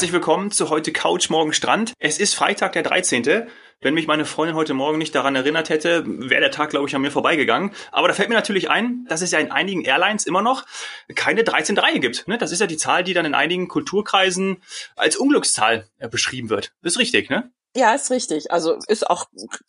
Herzlich willkommen zu heute Couch Morgen Strand. Es ist Freitag, der 13. Wenn mich meine Freundin heute Morgen nicht daran erinnert hätte, wäre der Tag, glaube ich, an mir vorbeigegangen. Aber da fällt mir natürlich ein, dass es ja in einigen Airlines immer noch keine 13 Reihe gibt. Ne? Das ist ja die Zahl, die dann in einigen Kulturkreisen als Unglückszahl äh, beschrieben wird. Ist richtig, ne? Ja, ist richtig. Also ist auch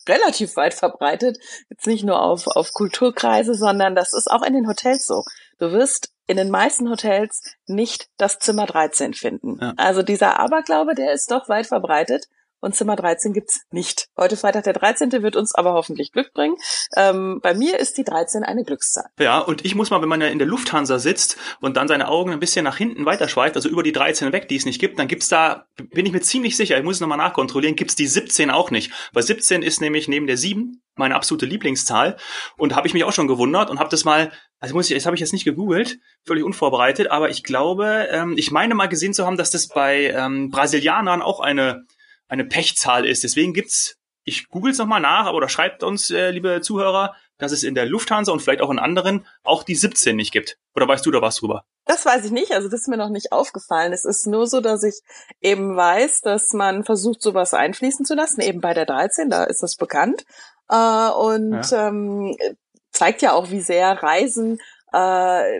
relativ weit verbreitet. Jetzt nicht nur auf, auf Kulturkreise, sondern das ist auch in den Hotels so. Du wirst in den meisten Hotels nicht das Zimmer 13 finden. Ja. Also dieser Aberglaube, der ist doch weit verbreitet und Zimmer 13 gibt's nicht. Heute Freitag der 13. wird uns aber hoffentlich Glück bringen. Ähm, bei mir ist die 13 eine Glückszahl. Ja, und ich muss mal, wenn man ja in der Lufthansa sitzt und dann seine Augen ein bisschen nach hinten weiterschweift, also über die 13 weg, die es nicht gibt, dann gibt's da, bin ich mir ziemlich sicher, ich muss es nochmal nachkontrollieren, gibt's die 17 auch nicht. Weil 17 ist nämlich neben der 7 meine absolute Lieblingszahl und habe ich mich auch schon gewundert und habe das mal, also muss ich, das habe ich jetzt nicht gegoogelt, völlig unvorbereitet, aber ich glaube, ähm, ich meine mal gesehen zu haben, dass das bei ähm, Brasilianern auch eine eine Pechzahl ist. Deswegen gibt's, ich google es nochmal nach, aber oder schreibt uns, äh, liebe Zuhörer, dass es in der Lufthansa und vielleicht auch in anderen auch die 17 nicht gibt. Oder weißt du da was drüber? Das weiß ich nicht, also das ist mir noch nicht aufgefallen. Es ist nur so, dass ich eben weiß, dass man versucht, sowas einfließen zu lassen, eben bei der 13, da ist das bekannt. Äh, und ja. ähm, zeigt ja auch, wie sehr Reisen äh,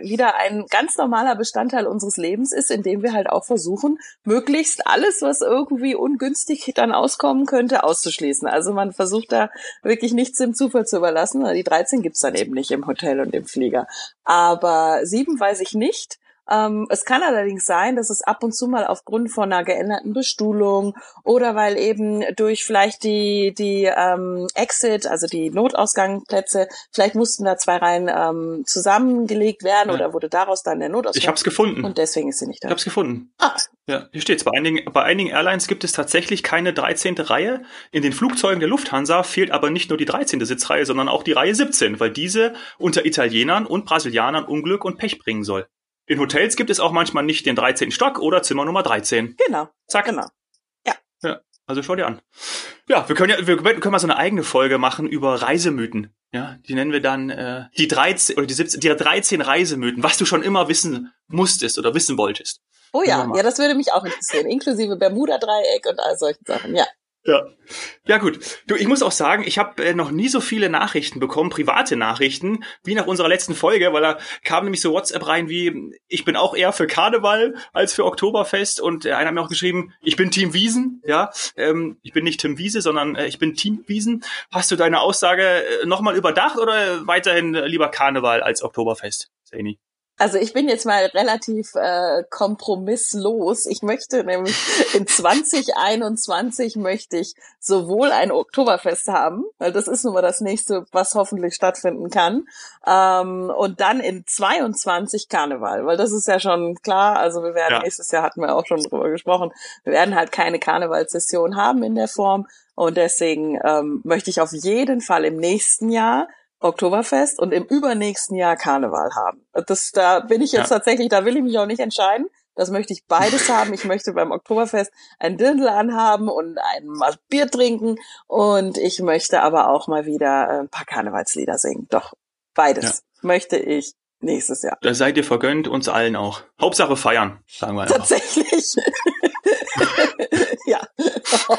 wieder ein ganz normaler Bestandteil unseres Lebens ist, indem wir halt auch versuchen, möglichst alles, was irgendwie ungünstig dann auskommen könnte, auszuschließen. Also man versucht da wirklich nichts dem Zufall zu überlassen. Die 13 gibt's dann eben nicht im Hotel und im Flieger. Aber sieben weiß ich nicht. Ähm, es kann allerdings sein, dass es ab und zu mal aufgrund von einer geänderten Bestuhlung oder weil eben durch vielleicht die, die ähm, Exit, also die Notausgangsplätze, vielleicht mussten da zwei Reihen ähm, zusammengelegt werden ja. oder wurde daraus dann der Notausgang. Ich habe es gefunden. Und deswegen ist sie nicht da. Ich habe es gefunden. Ah. Ja, hier steht's. Bei einigen, bei einigen Airlines gibt es tatsächlich keine 13. Reihe. In den Flugzeugen der Lufthansa fehlt aber nicht nur die 13. Sitzreihe, sondern auch die Reihe 17, weil diese unter Italienern und Brasilianern Unglück und Pech bringen soll. In Hotels gibt es auch manchmal nicht den 13. Stock oder Zimmer Nummer 13. Genau. Zack. Genau. Ja. Ja. Also schau dir an. Ja, wir können ja, wir können mal so eine eigene Folge machen über Reisemythen. Ja, die nennen wir dann äh, die 13 oder die 17, die 13 Reisemythen, was du schon immer wissen musstest oder wissen wolltest. Oh ja, ja, das würde mich auch interessieren, inklusive Bermuda-Dreieck und all solchen Sachen. Ja. Ja. Ja gut. Du, ich muss auch sagen, ich habe äh, noch nie so viele Nachrichten bekommen, private Nachrichten, wie nach unserer letzten Folge, weil da kam nämlich so WhatsApp rein wie, ich bin auch eher für Karneval als für Oktoberfest und äh, einer hat mir auch geschrieben, ich bin Team Wiesen, ja. Ähm, ich bin nicht Tim Wiese, sondern äh, ich bin Team Wiesen. Hast du deine Aussage äh, nochmal überdacht oder weiterhin lieber Karneval als Oktoberfest, Saini? Also ich bin jetzt mal relativ äh, kompromisslos. Ich möchte nämlich in 2021 möchte ich sowohl ein Oktoberfest haben, weil das ist nun mal das nächste, was hoffentlich stattfinden kann, ähm, und dann in 22 Karneval, weil das ist ja schon klar. Also wir werden ja. nächstes Jahr hatten wir auch schon drüber gesprochen. Wir werden halt keine Karnevalssession haben in der Form und deswegen ähm, möchte ich auf jeden Fall im nächsten Jahr Oktoberfest und im übernächsten Jahr Karneval haben. Das, da bin ich jetzt ja. tatsächlich, da will ich mich auch nicht entscheiden. Das möchte ich beides haben. Ich möchte beim Oktoberfest ein Dirndl anhaben und ein Bier trinken. Und ich möchte aber auch mal wieder äh, ein paar Karnevalslieder singen. Doch, beides ja. möchte ich nächstes Jahr. Da seid ihr vergönnt, uns allen auch. Hauptsache feiern, sagen wir einfach. Tatsächlich. ja,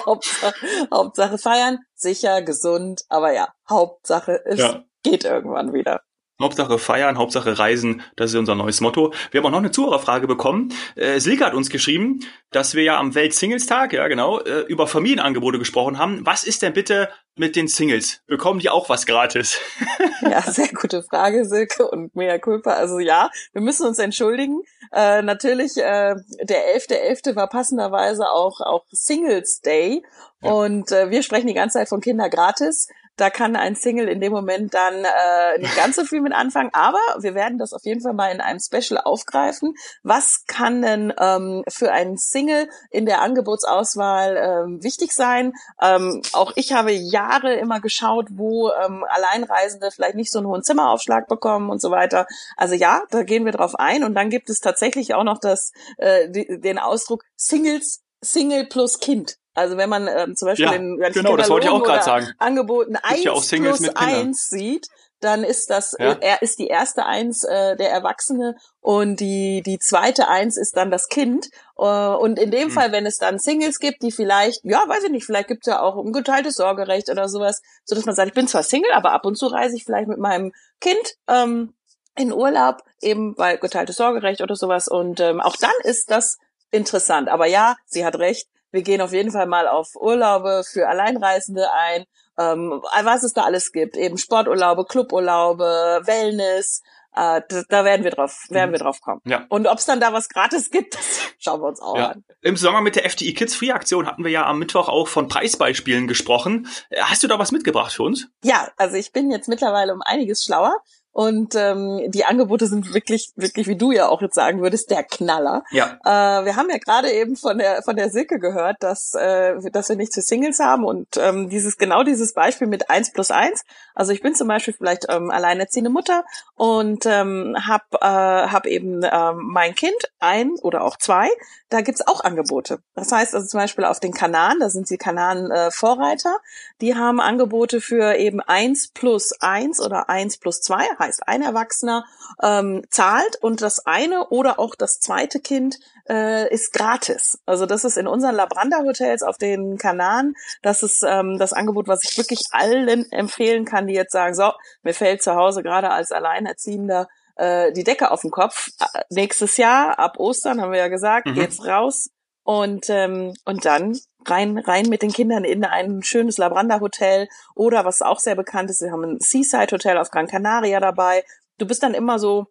Hauptsache, Hauptsache feiern, sicher, gesund, aber ja, Hauptsache es ja geht irgendwann wieder. Hauptsache feiern, Hauptsache reisen, das ist unser neues Motto. Wir haben auch noch eine Zuhörerfrage bekommen. Äh, Silke hat uns geschrieben, dass wir ja am Welt-Singles-Tag, ja genau, äh, über Familienangebote gesprochen haben. Was ist denn bitte mit den Singles? Bekommen die auch was gratis? ja, sehr gute Frage, Silke und mea culpa. Also ja, wir müssen uns entschuldigen. Äh, natürlich, äh, der 11.11. .11. war passenderweise auch, auch Singles Day. Ja. Und äh, wir sprechen die ganze Zeit von Kinder gratis. Da kann ein Single in dem Moment dann äh, nicht ganz so viel mit anfangen, aber wir werden das auf jeden Fall mal in einem Special aufgreifen. Was kann denn ähm, für einen Single in der Angebotsauswahl ähm, wichtig sein? Ähm, auch ich habe Jahre immer geschaut, wo ähm, Alleinreisende vielleicht nicht so einen hohen Zimmeraufschlag bekommen und so weiter. Also ja, da gehen wir drauf ein. Und dann gibt es tatsächlich auch noch das, äh, den Ausdruck Singles, Single plus Kind. Also wenn man ähm, zum Beispiel ja, den genau, das wollte ich auch gerade sagen. Angeboten eins ja plus eins sieht, dann ist das, ja. er ist die erste Eins äh, der Erwachsene und die, die zweite Eins ist dann das Kind. Äh, und in dem mhm. Fall, wenn es dann Singles gibt, die vielleicht, ja, weiß ich nicht, vielleicht gibt es ja auch ein geteiltes Sorgerecht oder sowas, so dass man sagt, ich bin zwar Single, aber ab und zu reise ich vielleicht mit meinem Kind ähm, in Urlaub, eben weil geteiltes Sorgerecht oder sowas. Und ähm, auch dann ist das interessant. Aber ja, sie hat recht. Wir gehen auf jeden Fall mal auf Urlaube für Alleinreisende ein ähm, was es da alles gibt, eben Sporturlaube, Cluburlaube, Wellness, äh, da, da werden wir drauf, werden wir drauf kommen. Ja. Und ob es dann da was gratis gibt, das schauen wir uns auch ja. an. Im Zusammenhang mit der FTI Kids Free Aktion hatten wir ja am Mittwoch auch von Preisbeispielen gesprochen. Hast du da was mitgebracht für uns? Ja, also ich bin jetzt mittlerweile um einiges schlauer. Und ähm, die Angebote sind wirklich, wirklich, wie du ja auch jetzt sagen würdest, der Knaller. Ja. Äh, wir haben ja gerade eben von der von der Silke gehört, dass äh, dass wir nichts für Singles haben und ähm, dieses genau dieses Beispiel mit eins plus eins. Also ich bin zum Beispiel vielleicht ähm, alleinerziehende Mutter und ähm, habe äh, hab eben ähm, mein Kind ein oder auch zwei. Da gibt's auch Angebote. Das heißt also zum Beispiel auf den Kanaren, da sind die Kanaren äh, Vorreiter. Die haben Angebote für eben eins plus eins oder eins plus zwei heißt, ein Erwachsener ähm, zahlt und das eine oder auch das zweite Kind äh, ist gratis. Also das ist in unseren Labranda Hotels auf den Kanaren, das ist ähm, das Angebot, was ich wirklich allen empfehlen kann, die jetzt sagen, so, mir fällt zu Hause gerade als Alleinerziehender äh, die Decke auf den Kopf. Äh, nächstes Jahr, ab Ostern, haben wir ja gesagt, mhm. geht's raus. Und, ähm, und dann rein, rein mit den Kindern in ein schönes Labranda Hotel oder was auch sehr bekannt ist, wir haben ein Seaside Hotel auf Gran Canaria dabei. Du bist dann immer so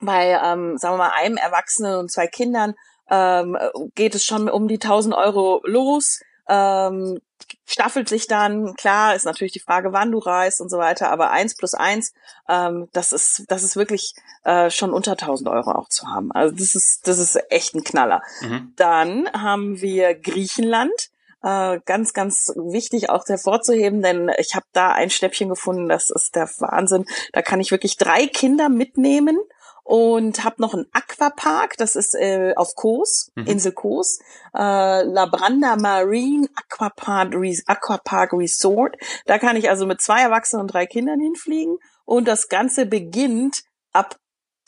bei, ähm, sagen wir mal, einem Erwachsenen und zwei Kindern ähm, geht es schon um die 1000 Euro los. Ähm, staffelt sich dann, klar, ist natürlich die Frage, wann du reist und so weiter, aber eins plus eins, ähm, das ist, das ist wirklich äh, schon unter 1000 Euro auch zu haben. Also das ist, das ist echt ein Knaller. Mhm. Dann haben wir Griechenland. Äh, ganz, ganz wichtig auch hervorzuheben, denn ich habe da ein Stäbchen gefunden, das ist der Wahnsinn. Da kann ich wirklich drei Kinder mitnehmen und habe noch einen Aquapark, das ist äh, auf Kos, mhm. Insel Kos, äh, Labranda Marine Aquapark, Aquapark Resort. Da kann ich also mit zwei Erwachsenen und drei Kindern hinfliegen und das Ganze beginnt ab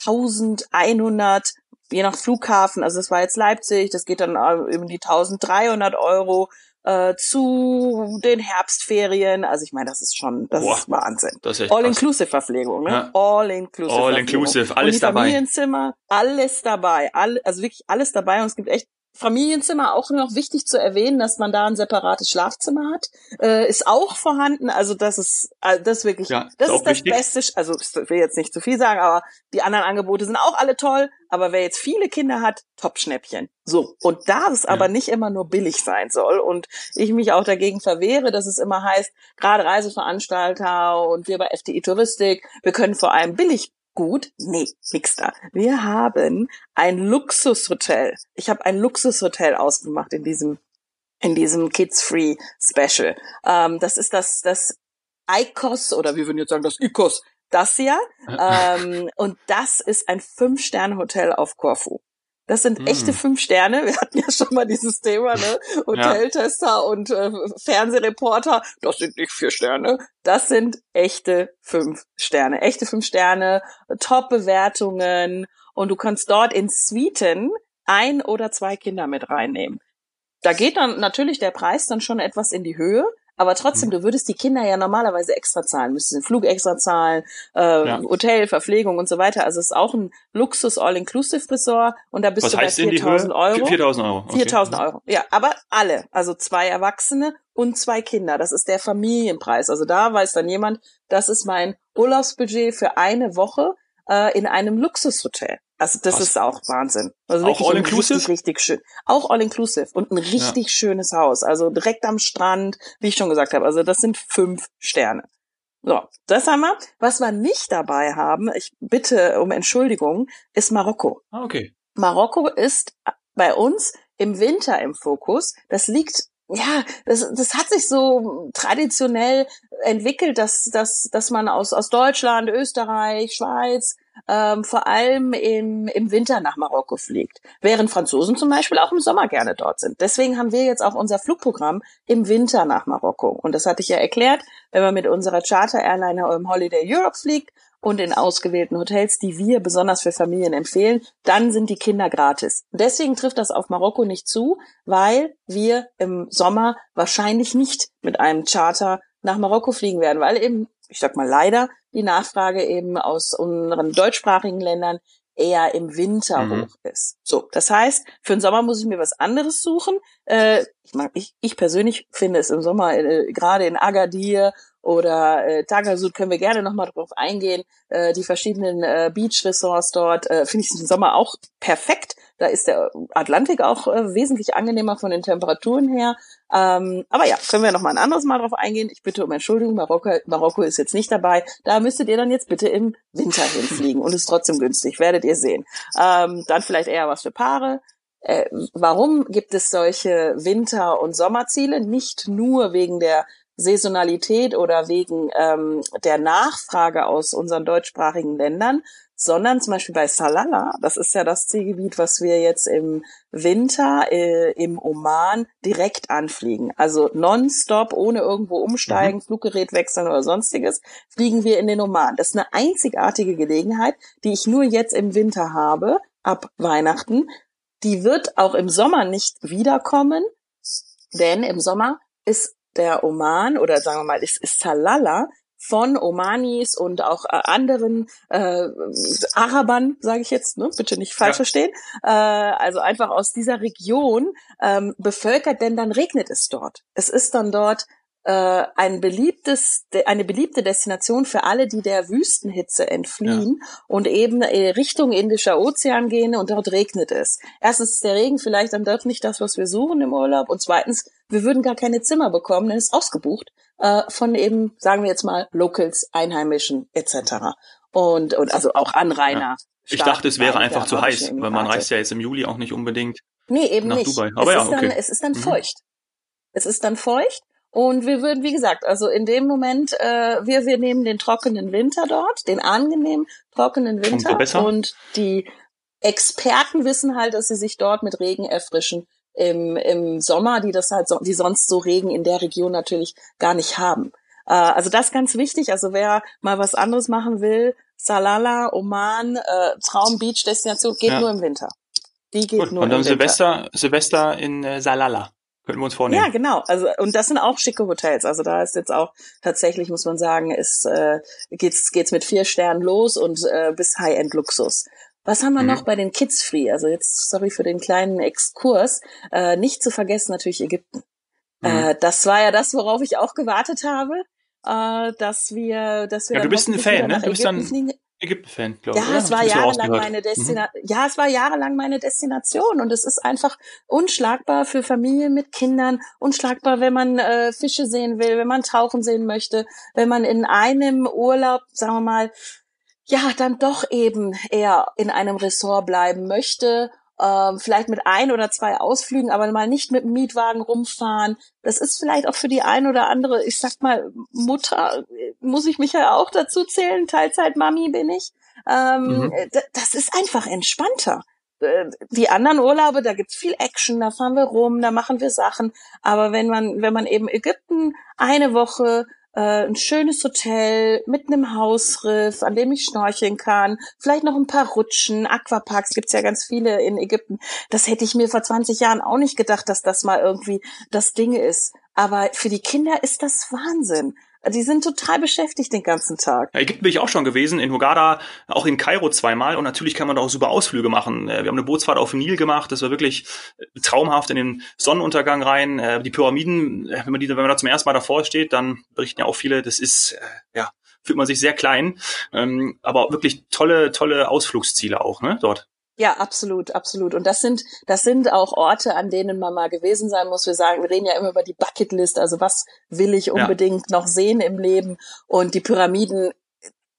1100 je nach Flughafen, also das war jetzt Leipzig, das geht dann äh, über die 1300 Euro äh, zu den Herbstferien. Also ich meine, das ist schon, das Boah, ist Wahnsinn. All-inclusive-Verpflegung, ne? Ja. All-inclusive. All-inclusive, alles dabei. Familienzimmer, alles dabei. All, also wirklich alles dabei und es gibt echt Familienzimmer auch noch wichtig zu erwähnen, dass man da ein separates Schlafzimmer hat, äh, ist auch vorhanden. Also das ist, also das ist wirklich, ja, das ist, ist das wichtig. Beste. Also ich will jetzt nicht zu viel sagen, aber die anderen Angebote sind auch alle toll. Aber wer jetzt viele Kinder hat, Top-Schnäppchen. So und da es ja. aber nicht immer nur billig sein soll und ich mich auch dagegen verwehre, dass es immer heißt, gerade Reiseveranstalter und wir bei FDI Touristik, wir können vor allem billig gut? Nee, nix da. Wir haben ein Luxushotel. Ich habe ein Luxushotel ausgemacht in diesem in diesem Kids Free Special. Ähm, das ist das das Icos oder wir würden jetzt sagen das Icos Dacia. ähm, und das ist ein Fünf-Sterne-Hotel auf Korfu. Das sind mm. echte fünf Sterne. Wir hatten ja schon mal dieses Thema, ne? Hoteltester ja. und äh, Fernsehreporter. Das sind nicht vier Sterne. Das sind echte fünf Sterne. Echte fünf Sterne, Top-Bewertungen. Und du kannst dort in Suiten ein oder zwei Kinder mit reinnehmen. Da geht dann natürlich der Preis dann schon etwas in die Höhe. Aber trotzdem, hm. du würdest die Kinder ja normalerweise extra zahlen, müsstest den Flug extra zahlen, äh, ja. Hotel, Verpflegung und so weiter. Also es ist auch ein Luxus All-Inclusive-Resort und da bist Was du bei 4.000 Euro. 4.000 Euro. Okay. 4.000 Euro. Ja, aber alle, also zwei Erwachsene und zwei Kinder. Das ist der Familienpreis. Also da weiß dann jemand, das ist mein Urlaubsbudget für eine Woche äh, in einem Luxushotel. Also das Krass. ist auch Wahnsinn. Also auch all inclusive? Richtig, richtig schön. Auch all inclusive und ein richtig ja. schönes Haus. Also direkt am Strand, wie ich schon gesagt habe. Also das sind fünf Sterne. So, das haben wir. Was wir nicht dabei haben, ich bitte um Entschuldigung, ist Marokko. Ah, okay. Marokko ist bei uns im Winter im Fokus. Das liegt ja, das, das hat sich so traditionell entwickelt, dass, dass, dass man aus, aus Deutschland, Österreich, Schweiz, ähm, vor allem im, im Winter nach Marokko fliegt, während Franzosen zum Beispiel auch im Sommer gerne dort sind. Deswegen haben wir jetzt auch unser Flugprogramm im Winter nach Marokko. Und das hatte ich ja erklärt, wenn man mit unserer Charter Airliner im Holiday Europe fliegt und in ausgewählten Hotels, die wir besonders für Familien empfehlen, dann sind die Kinder gratis. Deswegen trifft das auf Marokko nicht zu, weil wir im Sommer wahrscheinlich nicht mit einem Charter nach Marokko fliegen werden, weil eben, ich sag mal leider, die Nachfrage eben aus unseren deutschsprachigen Ländern eher im Winter mhm. hoch ist. So, das heißt, für den Sommer muss ich mir was anderes suchen. Äh, ich, mag, ich, ich persönlich finde es im Sommer äh, gerade in Agadir oder äh, Tagasud können wir gerne nochmal drauf eingehen. Äh, die verschiedenen äh, Beach-Ressorts dort äh, finde ich im Sommer auch perfekt. Da ist der Atlantik auch äh, wesentlich angenehmer von den Temperaturen her. Ähm, aber ja, können wir noch mal ein anderes Mal drauf eingehen. Ich bitte um Entschuldigung, Marokko, Marokko ist jetzt nicht dabei. Da müsstet ihr dann jetzt bitte im Winter hinfliegen und ist trotzdem günstig, werdet ihr sehen. Ähm, dann vielleicht eher was für Paare. Äh, warum gibt es solche Winter- und Sommerziele? Nicht nur wegen der Saisonalität oder wegen ähm, der Nachfrage aus unseren deutschsprachigen Ländern, sondern zum Beispiel bei Salala, das ist ja das Zielgebiet, was wir jetzt im Winter äh, im Oman direkt anfliegen. Also nonstop, ohne irgendwo umsteigen, mhm. Fluggerät wechseln oder sonstiges, fliegen wir in den Oman. Das ist eine einzigartige Gelegenheit, die ich nur jetzt im Winter habe, ab Weihnachten. Die wird auch im Sommer nicht wiederkommen, denn im Sommer ist der Oman oder sagen wir mal, ist, ist Salala von Omanis und auch äh, anderen äh, Arabern, sage ich jetzt, ne? bitte nicht falsch ja. verstehen, äh, also einfach aus dieser Region ähm, bevölkert, denn dann regnet es dort. Es ist dann dort äh, ein beliebtes, eine beliebte Destination für alle, die der Wüstenhitze entfliehen ja. und eben äh, Richtung Indischer Ozean gehen und dort regnet es. Erstens ist der Regen vielleicht dann dort nicht das, was wir suchen im Urlaub und zweitens, wir würden gar keine Zimmer bekommen, denn es ist ausgebucht äh, von eben, sagen wir jetzt mal, Locals, Einheimischen etc. Und, und also auch Anrainer. Ja. Ich dachte, es wäre einfach zu heiß, weil man reist ja jetzt im Juli auch nicht unbedingt nee, eben nach nicht. Dubai. Aber es ja, okay. Dann, es ist dann mhm. feucht. Es ist dann feucht und wir würden, wie gesagt, also in dem Moment, äh, wir, wir nehmen den trockenen Winter dort, den angenehmen trockenen Winter. Und die Experten wissen halt, dass sie sich dort mit Regen erfrischen im, im Sommer, die das halt, so, die sonst so Regen in der Region natürlich gar nicht haben. Äh, also das ganz wichtig. Also wer mal was anderes machen will, Salala, Oman, äh, Traum Beach Destination, geht ja. nur im Winter. Die geht Gut. nur Und dann im Silvester, Winter. Silvester in äh, Salala. Könnten wir uns vornehmen. Ja, genau. Also und das sind auch schicke Hotels. Also da ist jetzt auch tatsächlich, muss man sagen, ist äh, geht's geht's mit vier Sternen los und äh, bis High-End Luxus. Was haben wir mhm. noch bei den Kids Free? Also jetzt sorry für den kleinen Exkurs. Äh, nicht zu vergessen natürlich Ägypten. Mhm. Äh, das war ja das, worauf ich auch gewartet habe, äh, dass wir, dass wir. Ja, du bist ein Fan, ne? Du bist dann Ägypten-Fan, glaube ich. Ja, es war jahrelang meine Destination. Mhm. Ja, es war jahrelang meine Destination und es ist einfach unschlagbar für Familien mit Kindern, unschlagbar, wenn man äh, Fische sehen will, wenn man tauchen sehen möchte, wenn man in einem Urlaub, sagen wir mal, ja, dann doch eben eher in einem Ressort bleiben möchte ähm, vielleicht mit ein oder zwei Ausflügen, aber mal nicht mit dem Mietwagen rumfahren. Das ist vielleicht auch für die ein oder andere, ich sag mal, Mutter, muss ich mich ja auch dazu zählen, Teilzeit-Mami bin ich. Ähm, mhm. Das ist einfach entspannter. Äh, die anderen Urlaube, da gibt's viel Action, da fahren wir rum, da machen wir Sachen. Aber wenn man, wenn man eben Ägypten eine Woche äh, ein schönes Hotel mit einem Hausriff, an dem ich schnorcheln kann, vielleicht noch ein paar Rutschen, Aquaparks gibt's ja ganz viele in Ägypten. Das hätte ich mir vor 20 Jahren auch nicht gedacht, dass das mal irgendwie das Ding ist. Aber für die Kinder ist das Wahnsinn. Die sind total beschäftigt den ganzen Tag. Ja, Ägypten bin ich auch schon gewesen, in Hurghada, auch in Kairo zweimal und natürlich kann man da auch super Ausflüge machen. Äh, wir haben eine Bootsfahrt auf dem Nil gemacht, das war wirklich äh, traumhaft in den Sonnenuntergang rein. Äh, die Pyramiden, wenn man, die, wenn man da zum ersten Mal davor steht, dann berichten ja auch viele, das ist, ja, fühlt man sich sehr klein, ähm, aber wirklich tolle, tolle Ausflugsziele auch, ne, dort. Ja, absolut, absolut. Und das sind, das sind auch Orte, an denen man mal gewesen sein muss. Wir sagen, wir reden ja immer über die Bucketlist. Also was will ich unbedingt ja. noch sehen im Leben? Und die Pyramiden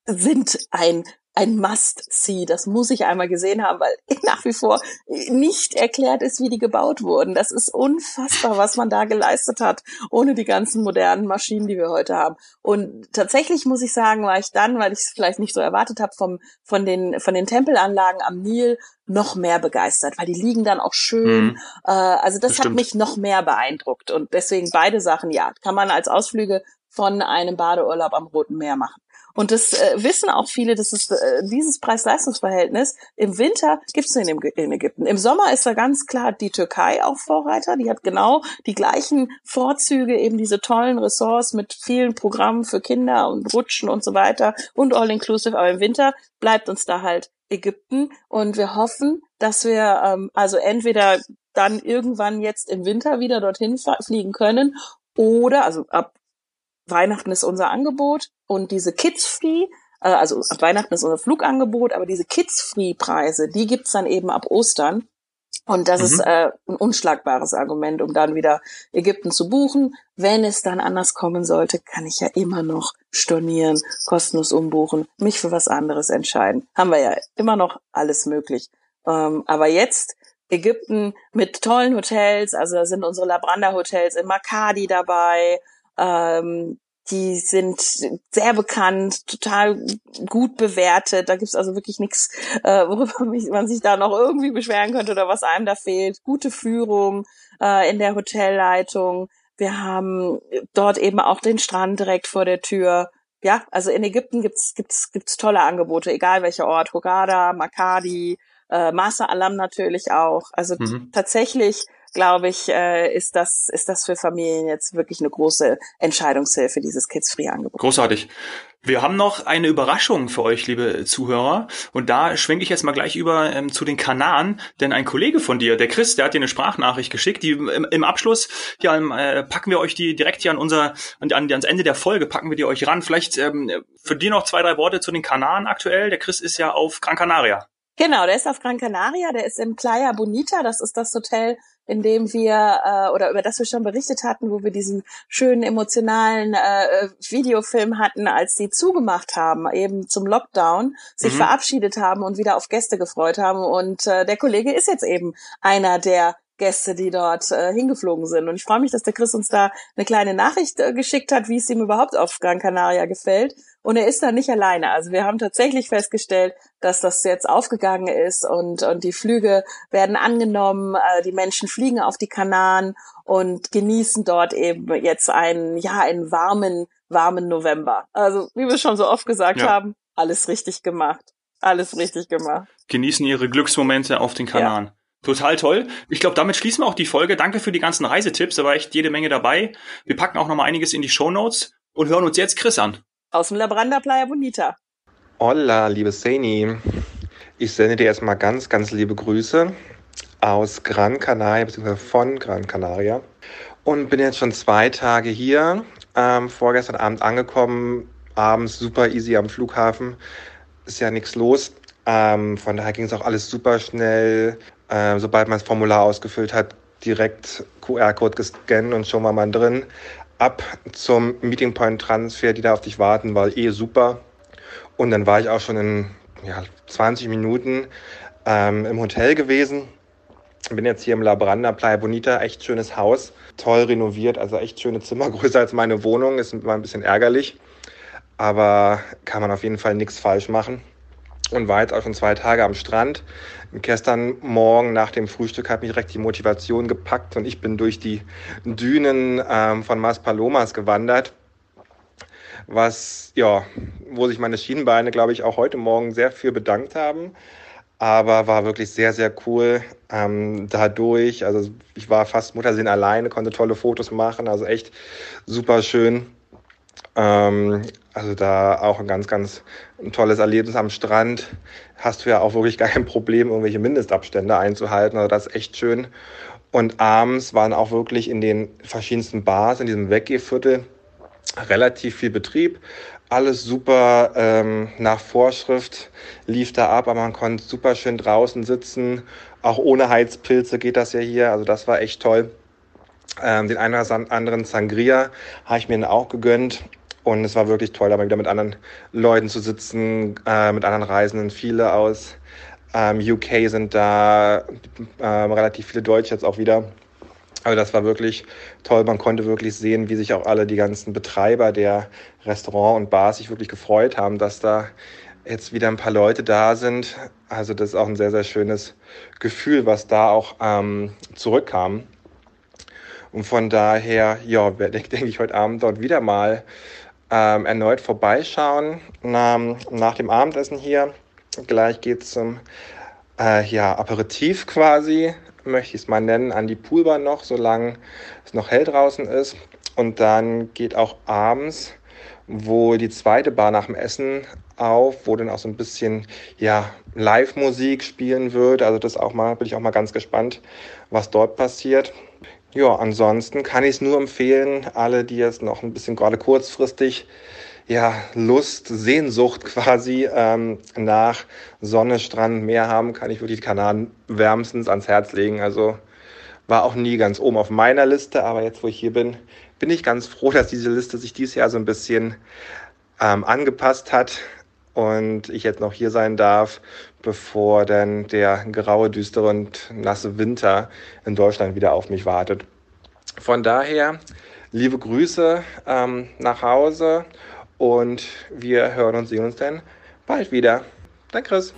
sind ein ein Must-See. Das muss ich einmal gesehen haben, weil nach wie vor nicht erklärt ist, wie die gebaut wurden. Das ist unfassbar, was man da geleistet hat, ohne die ganzen modernen Maschinen, die wir heute haben. Und tatsächlich muss ich sagen, war ich dann, weil ich es vielleicht nicht so erwartet habe, vom, von, den, von den Tempelanlagen am Nil noch mehr begeistert, weil die liegen dann auch schön. Mhm. Äh, also das, das hat mich noch mehr beeindruckt. Und deswegen beide Sachen, ja, kann man als Ausflüge von einem Badeurlaub am Roten Meer machen. Und das äh, wissen auch viele, dass es äh, dieses Preis-Leistungs-Verhältnis im Winter gibt es in, in Ägypten. Im Sommer ist da ganz klar die Türkei auch Vorreiter. Die hat genau die gleichen Vorzüge, eben diese tollen Ressorts mit vielen Programmen für Kinder und Rutschen und so weiter und all-inclusive. Aber im Winter bleibt uns da halt Ägypten und wir hoffen, dass wir ähm, also entweder dann irgendwann jetzt im Winter wieder dorthin fliegen können oder also ab Weihnachten ist unser Angebot und diese Kids-Free, äh, also ab Weihnachten ist unser Flugangebot, aber diese Kids-Free-Preise, die gibt's dann eben ab Ostern. Und das mhm. ist äh, ein unschlagbares Argument, um dann wieder Ägypten zu buchen. Wenn es dann anders kommen sollte, kann ich ja immer noch stornieren, kostenlos umbuchen, mich für was anderes entscheiden. Haben wir ja immer noch alles möglich. Ähm, aber jetzt Ägypten mit tollen Hotels, also da sind unsere Labranda Hotels in Makadi dabei, ähm, die sind sehr bekannt, total gut bewertet. Da gibt's also wirklich nichts, äh, worüber man sich da noch irgendwie beschweren könnte oder was einem da fehlt. Gute Führung äh, in der Hotelleitung. Wir haben dort eben auch den Strand direkt vor der Tür. Ja, also in Ägypten gibt's gibt's gibt's tolle Angebote, egal welcher Ort, Hurghada, Makadi, äh, Masa Alam natürlich auch. Also mhm. tatsächlich glaube ich, äh, ist das ist das für Familien jetzt wirklich eine große Entscheidungshilfe dieses Kids-Free-Angebot. Großartig. Wir haben noch eine Überraschung für euch, liebe Zuhörer. Und da schwenke ich jetzt mal gleich über ähm, zu den Kanaren. Denn ein Kollege von dir, der Chris, der hat dir eine Sprachnachricht geschickt. Die im, im Abschluss ja, äh, packen wir euch die direkt hier an unser, an, an, ans Ende der Folge packen wir die euch ran. Vielleicht ähm, für die noch zwei, drei Worte zu den Kanaren aktuell. Der Chris ist ja auf Gran Canaria. Genau, der ist auf Gran Canaria, der ist im Playa Bonita, das ist das Hotel, in dem wir äh, oder über das wir schon berichtet hatten, wo wir diesen schönen emotionalen äh, Videofilm hatten, als sie zugemacht haben, eben zum Lockdown, sich mhm. verabschiedet haben und wieder auf Gäste gefreut haben. Und äh, der Kollege ist jetzt eben einer der Gäste, die dort äh, hingeflogen sind. Und ich freue mich, dass der Chris uns da eine kleine Nachricht äh, geschickt hat, wie es ihm überhaupt auf Gran Canaria gefällt. Und er ist da nicht alleine. Also wir haben tatsächlich festgestellt, dass das jetzt aufgegangen ist und, und die Flüge werden angenommen, äh, die Menschen fliegen auf die Kanaren und genießen dort eben jetzt einen, ja, einen warmen, warmen November. Also, wie wir schon so oft gesagt ja. haben, alles richtig gemacht. Alles richtig gemacht. Genießen ihre Glücksmomente auf den Kanaren. Ja. Total toll. Ich glaube, damit schließen wir auch die Folge. Danke für die ganzen Reisetipps. Da war echt jede Menge dabei. Wir packen auch noch mal einiges in die Show Notes und hören uns jetzt Chris an. Aus dem Labranda Playa Bonita. Hola, liebe Saini. Ich sende dir erstmal ganz, ganz liebe Grüße aus Gran Canaria, beziehungsweise von Gran Canaria. Und bin jetzt schon zwei Tage hier. Ähm, vorgestern Abend angekommen, abends super easy am Flughafen. Ist ja nichts los. Ähm, von daher ging es auch alles super schnell äh, sobald man das Formular ausgefüllt hat, direkt QR-Code gescannt und schon war man drin. Ab zum Meeting Point Transfer, die da auf dich warten, war eh super. Und dann war ich auch schon in ja, 20 Minuten ähm, im Hotel gewesen. Bin jetzt hier im Labranda Playa Bonita, echt schönes Haus, toll renoviert, also echt schöne Zimmer, größer als meine Wohnung, ist war ein bisschen ärgerlich, aber kann man auf jeden Fall nichts falsch machen und war jetzt auch schon zwei Tage am Strand. Gestern Morgen nach dem Frühstück hat mich direkt die Motivation gepackt und ich bin durch die Dünen ähm, von Mas Palomas gewandert, was, ja, wo sich meine Schienenbeine, glaube ich, auch heute Morgen sehr für bedankt haben. Aber war wirklich sehr, sehr cool ähm, dadurch. Also ich war fast Muttersinn alleine, konnte tolle Fotos machen, also echt super schön. Ähm, also da auch ein ganz, ganz ein tolles Erlebnis am Strand. Hast du ja auch wirklich gar kein Problem, irgendwelche Mindestabstände einzuhalten. Also das ist echt schön. Und abends waren auch wirklich in den verschiedensten Bars in diesem Weggehviertel relativ viel Betrieb. Alles super ähm, nach Vorschrift lief da ab, aber man konnte super schön draußen sitzen. Auch ohne Heizpilze geht das ja hier. Also das war echt toll. Ähm, den einen oder anderen Sangria habe ich mir auch gegönnt Und es war wirklich toll, da mal wieder mit anderen Leuten zu sitzen, äh, mit anderen Reisenden. Viele aus ähm, UK sind da, äh, relativ viele Deutsche jetzt auch wieder. Also das war wirklich toll. Man konnte wirklich sehen, wie sich auch alle die ganzen Betreiber der Restaurant und Bars sich wirklich gefreut haben, dass da jetzt wieder ein paar Leute da sind. Also das ist auch ein sehr, sehr schönes Gefühl, was da auch ähm, zurückkam. Und von daher, ja, denke ich, heute Abend dort wieder mal ähm, erneut vorbeischauen. Na, nach dem Abendessen hier. Gleich geht es zum äh, ja, Aperitif quasi möchte ich es mal nennen, an die Poolbar noch, solange es noch hell draußen ist. Und dann geht auch abends wohl die zweite Bar nach dem Essen auf, wo dann auch so ein bisschen ja, Live-Musik spielen wird. Also das auch mal, bin ich auch mal ganz gespannt, was dort passiert. Ja, ansonsten kann ich es nur empfehlen, alle, die jetzt noch ein bisschen gerade kurzfristig ja, Lust, Sehnsucht quasi ähm, nach Sonne, Strand, Meer haben, kann ich wirklich die Kanaren wärmstens ans Herz legen. Also war auch nie ganz oben auf meiner Liste, aber jetzt, wo ich hier bin, bin ich ganz froh, dass diese Liste sich dieses Jahr so ein bisschen ähm, angepasst hat und ich jetzt noch hier sein darf, bevor dann der graue, düstere und nasse Winter in Deutschland wieder auf mich wartet. Von daher, liebe Grüße ähm, nach Hause und wir hören und sehen uns dann bald wieder. Dein Chris.